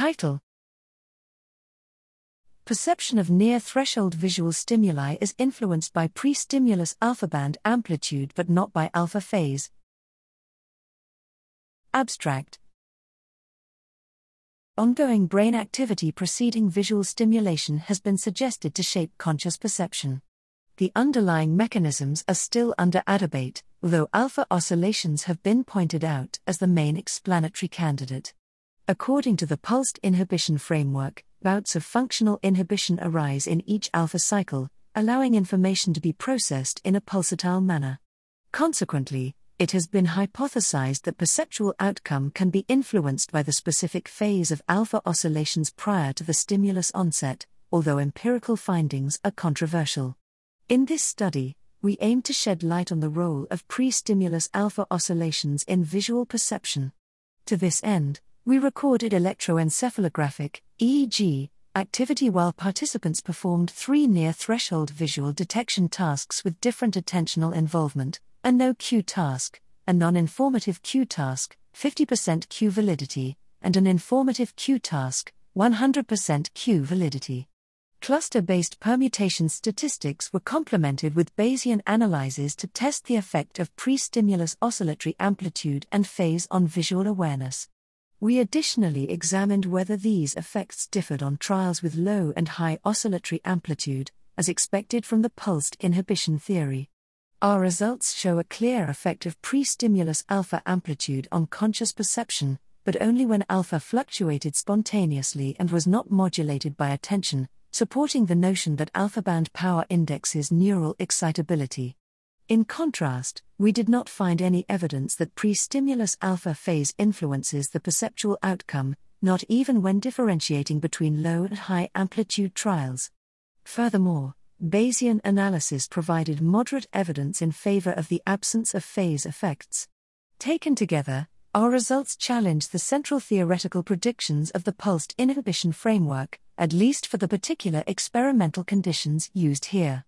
Title Perception of near threshold visual stimuli is influenced by pre stimulus alpha band amplitude but not by alpha phase. Abstract Ongoing brain activity preceding visual stimulation has been suggested to shape conscious perception. The underlying mechanisms are still under debate, though alpha oscillations have been pointed out as the main explanatory candidate. According to the pulsed inhibition framework, bouts of functional inhibition arise in each alpha cycle, allowing information to be processed in a pulsatile manner. Consequently, it has been hypothesized that perceptual outcome can be influenced by the specific phase of alpha oscillations prior to the stimulus onset, although empirical findings are controversial. In this study, we aim to shed light on the role of pre stimulus alpha oscillations in visual perception. To this end, we recorded electroencephalographic, EEG, activity while participants performed three near threshold visual detection tasks with different attentional involvement a no cue task, a non informative cue task, 50% cue validity, and an informative cue task, 100% cue validity. Cluster based permutation statistics were complemented with Bayesian analyses to test the effect of pre stimulus oscillatory amplitude and phase on visual awareness. We additionally examined whether these effects differed on trials with low and high oscillatory amplitude, as expected from the pulsed inhibition theory. Our results show a clear effect of pre stimulus alpha amplitude on conscious perception, but only when alpha fluctuated spontaneously and was not modulated by attention, supporting the notion that alpha band power indexes neural excitability. In contrast, we did not find any evidence that pre stimulus alpha phase influences the perceptual outcome, not even when differentiating between low and high amplitude trials. Furthermore, Bayesian analysis provided moderate evidence in favor of the absence of phase effects. Taken together, our results challenge the central theoretical predictions of the pulsed inhibition framework, at least for the particular experimental conditions used here.